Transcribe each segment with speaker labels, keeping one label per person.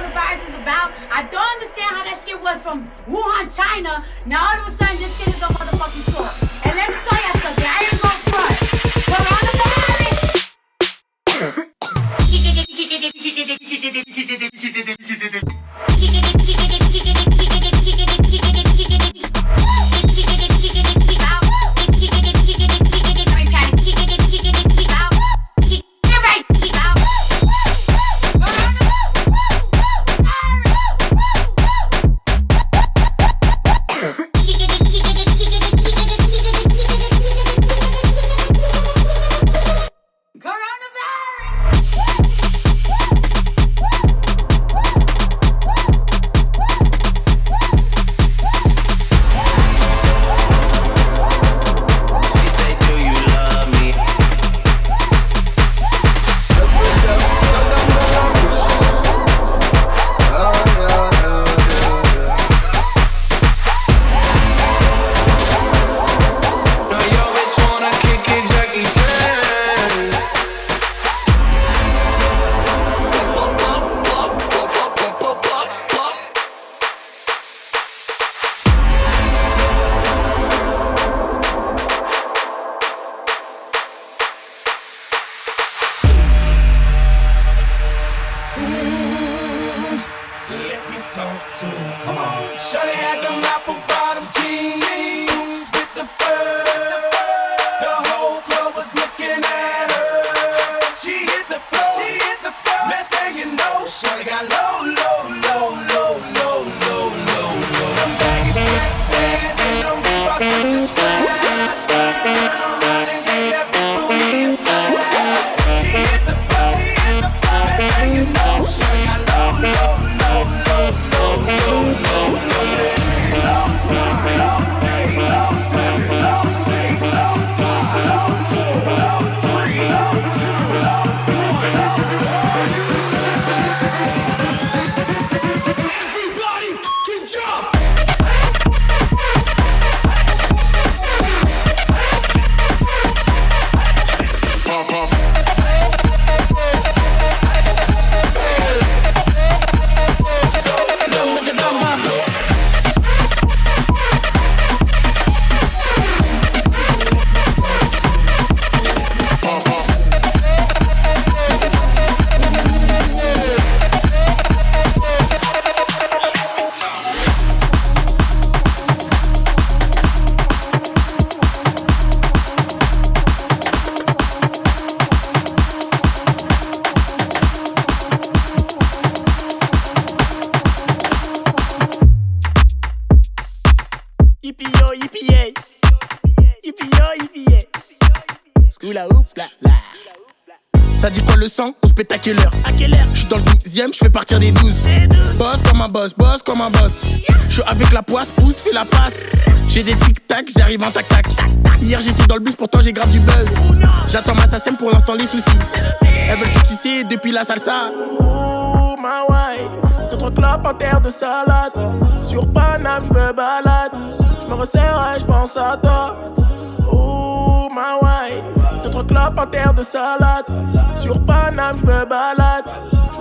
Speaker 1: coronavirus is about. I don't understand how that shit was from Wuhan, China. Now all of a sudden this shit is a motherfucking tour. And let me tell you something, I ain't gonna front.
Speaker 2: Coronavirus! Je suis avec la poisse, pousse, fais la passe. J'ai des tic-tac, j'arrive en tac-tac. Hier j'étais dans le bus, pourtant j'ai grave du buzz. J'attends ma sassem pour l'instant les soucis. Elle veut que tu sais depuis la salsa. Oh ma wife, d'autres clopes en terre de salade. Sur Paname, je me balade. Je me resserre et je pense à toi. Oh ma wife, d'autres clopes en terre de salade. Sur Paname, je me balade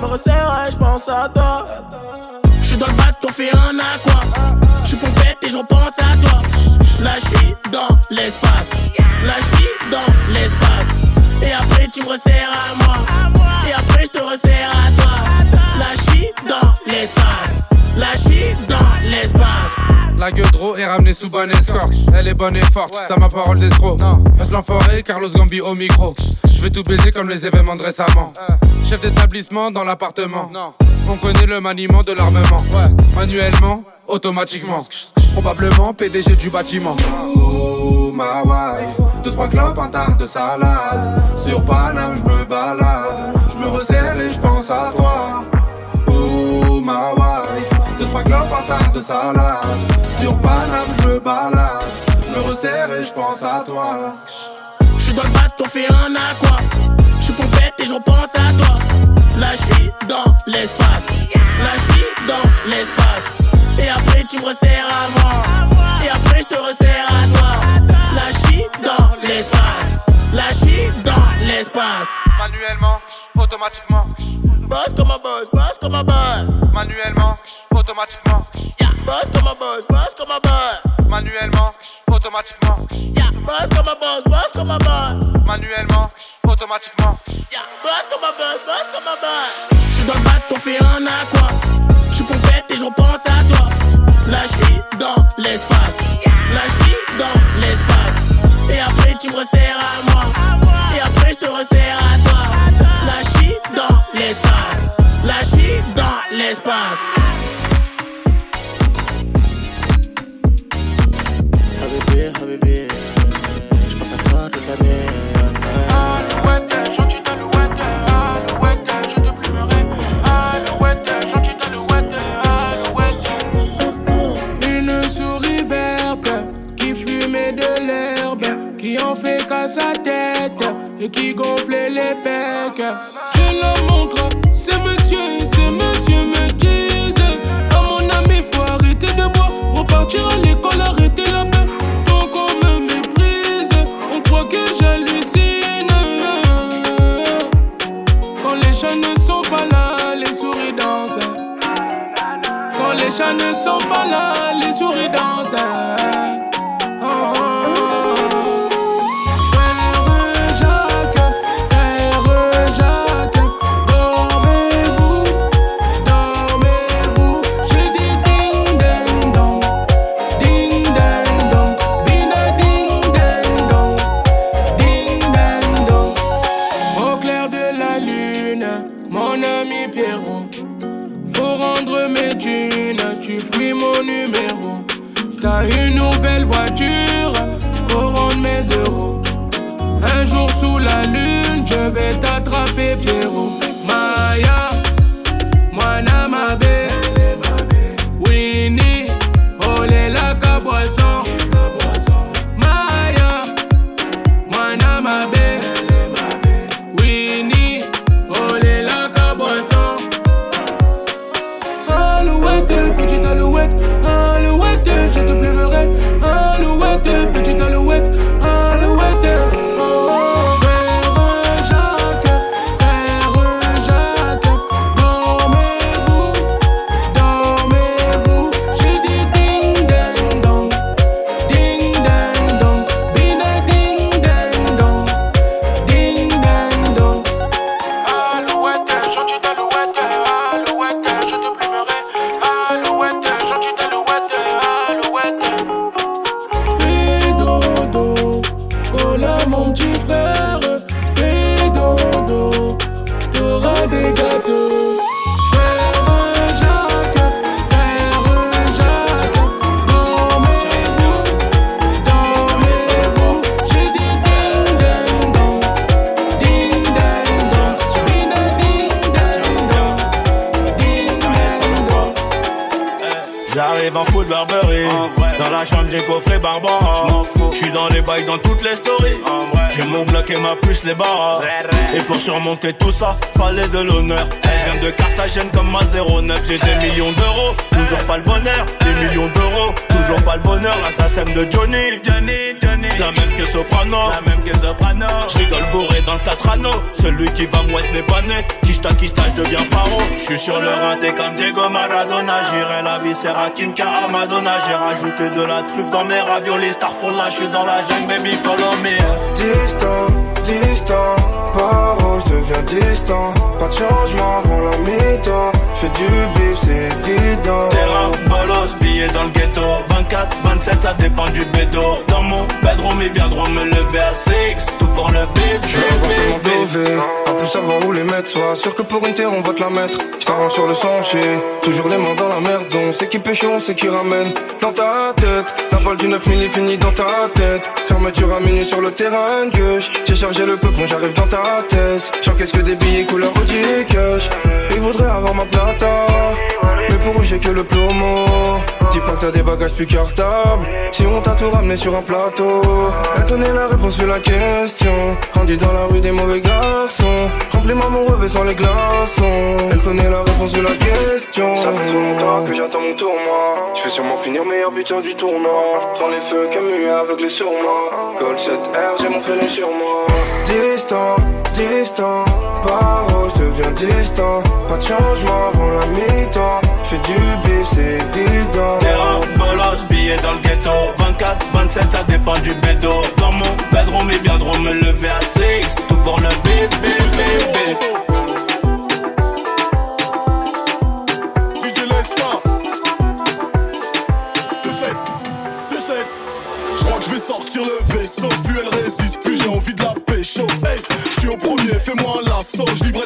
Speaker 2: me resserre et je pense à toi. Dans le bac, on fait un aqua. Je suis pompette et je repense à toi. Là, je suis dans l'espace. Là, je suis dans l'espace. Et après, tu me resserres à moi. Et après, je te resserre à toi. Là, je suis dans l'espace. Là, je suis dans l'espace.
Speaker 3: La gueule d'eau est ramenée sous bonne escorte. Elle est bonne et forte, t'as ma parole d'escroc. Reste l'enfoiré, Carlos Gambi au micro. Je vais tout baiser comme les événements de récemment. Chef d'établissement dans l'appartement. On connaît le maniement de l'armement. Manuellement, automatiquement. Probablement PDG du bâtiment. Oh ma wife, deux trois clopes, un tas de salade. Sur Paname, je me balade. Je me resserre et je pense à toi. Oh ma wife, deux trois clopes, un tas de salade. Sur Paname, je me balade. Je me resserre et je pense à toi.
Speaker 2: Je suis dans le bateau, on fait un aqua. Et je repense à toi. Suis dans l'espace. Suis dans l'espace. Et après, tu me resserres à moi. Et après, je te resserre à toi. Suis dans l'espace. Suis dans l'espace.
Speaker 3: Manuellement, automatiquement.
Speaker 2: Boss comme un boss, boss comme un boss.
Speaker 3: Manuellement, automatiquement.
Speaker 2: boss comme un boss, boss comme un boss.
Speaker 3: Manuellement, automatiquement.
Speaker 2: Boss comme un boss, boss comme un boss.
Speaker 3: Manuellement, automatiquement.
Speaker 2: Boss comme un boss, boss comme un boss. J'suis dans le bac, t'en fais un à quoi J'suis pompette et je repense à toi. Là, j'suis dans l'espace. Là, j'suis dans l'espace. Et après, tu me resserres à moi.
Speaker 4: Qui gonflait les pecs. Je la montre, c'est monsieur, c'est monsieur me disent. À mon ami, faut arrêter de boire, repartir à l'école,
Speaker 5: dans toutes les stories. J'ai mon bloc et ma puce les barres. Et pour surmonter tout ça Fallait de l'honneur. Elle vient de Carthagène comme ma 09 J'ai des millions d'euros Toujours pas le bonheur. Des millions d'euros Toujours pas le bonheur. Là ça sème de Johnny. Johnny Johnny La même que Soprano. La même que Soprano. J'rigole bourré dans le 4 anneaux Celui qui va mouette n'est pas né Kishta Kishta je deviens paro. J'suis sur le rinté comme Diego Maradona. J'irai la viscère à Kinka à Madonna. J'ai rajouté de la truffe dans mes raviolis. Starfall là j'suis dans la jungle baby follow me.
Speaker 6: Distant, distant, paro, je deviens distant. Pas de changement avant la mi-temps. J'fais du bif, c'est évident.
Speaker 5: Terrain, bolos, billets dans le ghetto 24, 27, ça dépend du bédo Dans mon bedroom, ils viendront me lever à 6 Tout pour le bif,
Speaker 6: Je veux avoir tellement dové, en plus savoir où les mettre. Sois sûr que pour une terre on va te la mettre. J't'arrange sur le sentier, toujours les mains dans la merde. On sait qui pêche, on sait qui ramène. Dans ta tête, du 9000 est finie dans ta tête. Fermeture à minuit sur le terrain gauche. J'ai chargé le peu quand j'arrive dans ta tête. J'encaisse que des billets couleur Audi cash? Ils voudraient avoir ma plata, mais pour eux j'ai que le plomo. Dis pas que t'as des bagages plus cartables. Si on t'a tout ramené sur un plateau, elle connaît la réponse sur la question. Grandi dans la rue des mauvais garçons. Remplis-moi mon revêt sans les glaçons. Elle connaît la réponse sur la question. Ça fait trop longtemps que j'attends mon tournoi. Je vais sûrement finir meilleur buteur du tournoi. Dans les feux muet aveuglé sur moi. Col 7R, j'ai mon fêlé sur moi. Distant, distant, paro, je deviens distant? Pas de changement avant la mi-temps. J'fais du bif, c'est évident.
Speaker 5: Terrain, bolos, billets dans le ghetto. 24, 27, ça dépend du bédo. Dans mon bedroom, ils viendront me lever à 6. Tout pour le bif, bif, bif, bif.
Speaker 7: DJ Lestar 2-7, 2-7 Je crois que je vais sortir le vaisseau Plus elle résiste, plus j'ai envie de la pécho Hey, je suis au premier, fais-moi un lasso Je livrais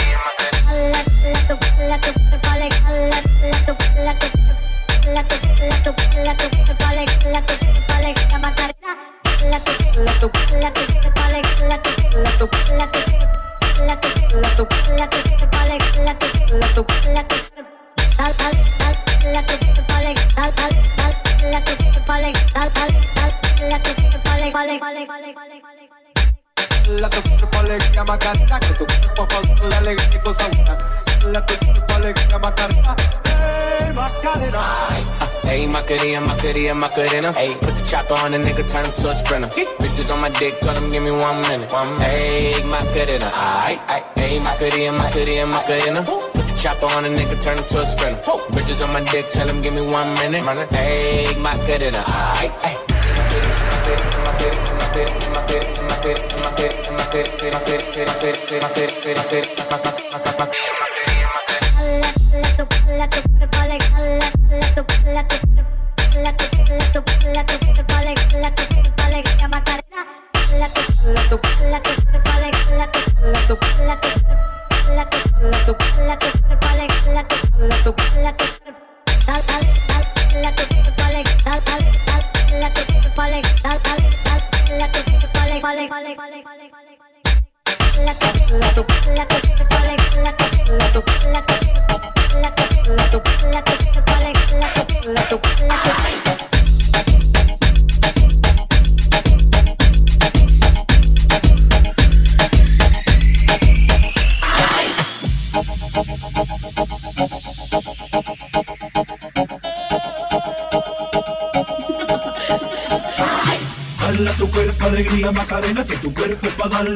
Speaker 8: a tu cuerpo alegría Macarena, que tu cuerpo para alegría y cosas
Speaker 9: Ayy, Macarena, Macarena, Macarena. Ayy, put the chopper on the nigga, turn him to a sprinter. Bitches on my dick, tell them give me one minute. One Ayy, Macarena, aight, aight. Ayy, Macarena, Macarena, Macarena. Put the chopper on the nigga, turn him to a sprinter. Bitches on my dick, tell them give me one minute. Ayy, Macarena, aight, aight.
Speaker 8: Dale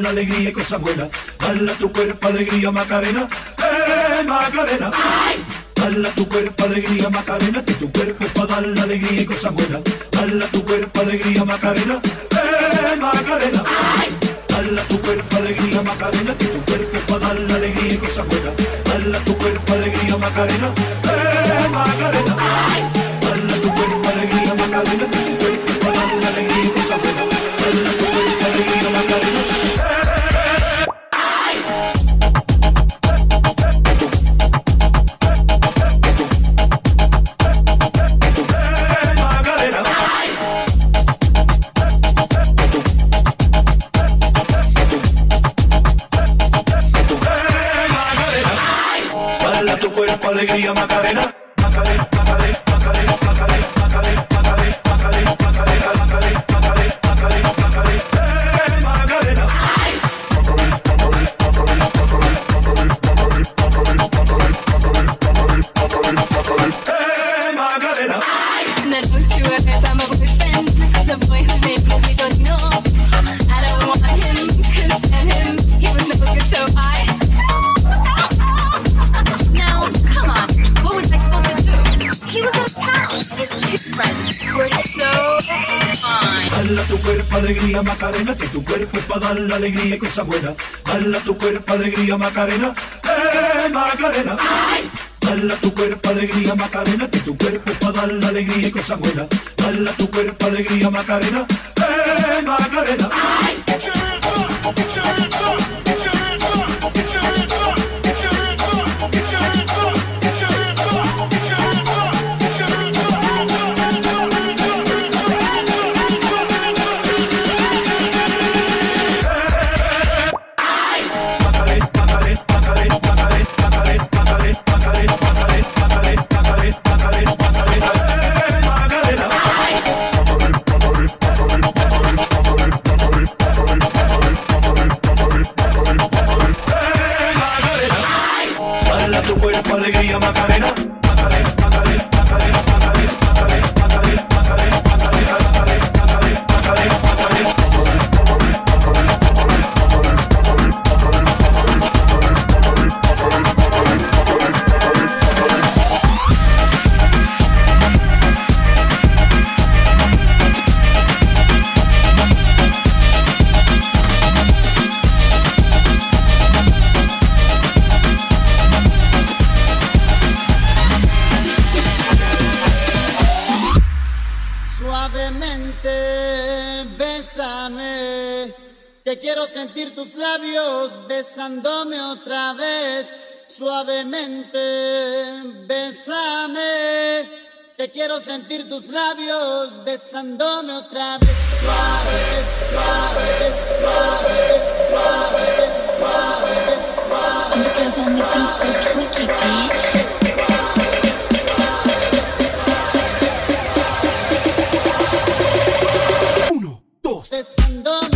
Speaker 8: darle alegría y cosas buenas. Dale tu cuerpo alegría Macarena, eh Macarena.
Speaker 10: Dala tu cuerpo alegría Macarena, que tu cuerpo es para dar la alegría y cosas buenas. Dala tu cuerpo alegría Macarena, eh Macarena. Dala tu cuerpo alegría Macarena, que tu cuerpo es para dar la alegría y cosas buenas. Dala tu cuerpo alegría Macarena, eh Macarena. Dala tu cuerpo alegría Macarena, que tu cuerpo es para dar la alegría y cosas buenas. Alegría y cosas buenas. Dala tu cuerpo alegría Macarena, eh Macarena. Dala tu cuerpo alegría Macarena, que tu cuerpo es para dar la alegría y cosas buenas. Dala tu cuerpo alegría Macarena,
Speaker 11: sentir tus labios besándome otra vez. Suavemente, bésame. Que quiero sentir tus labios besándome otra vez. Suave, suave, suave, suave, suave, suave.
Speaker 12: I'm the girl on the beat, so twicky, bitch.
Speaker 11: Besándome otra vez.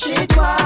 Speaker 13: chez toi.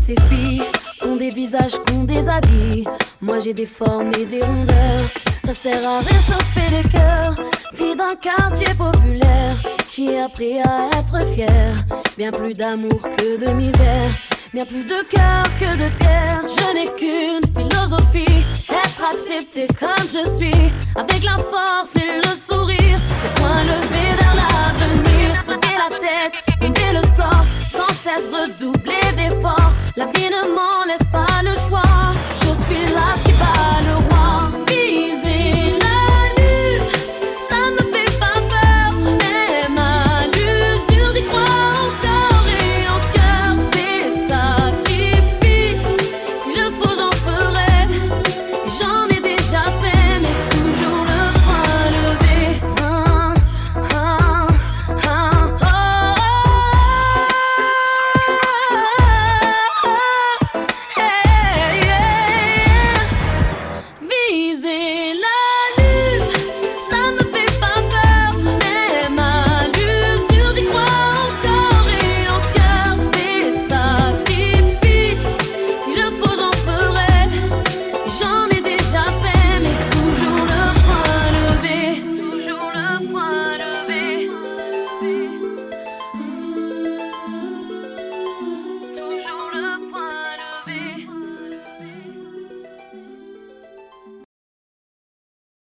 Speaker 12: ces filles ont des visages ont des habits. Moi j'ai des formes et des rondeurs. Ça sert à réchauffer le cœur. Fille d'un quartier populaire, j'ai appris à être fière. Bien plus d'amour que de misère. Bien plus de cœur que de pierre. Je n'ai qu'une philosophie. Être accepté comme je suis. Avec la force et le sourire. Le point levé vers l'avenir. Lever la tête et le tort, sans cesse redoubler d'efforts. La vie ne m'en laisse pas le choix. Je suis là.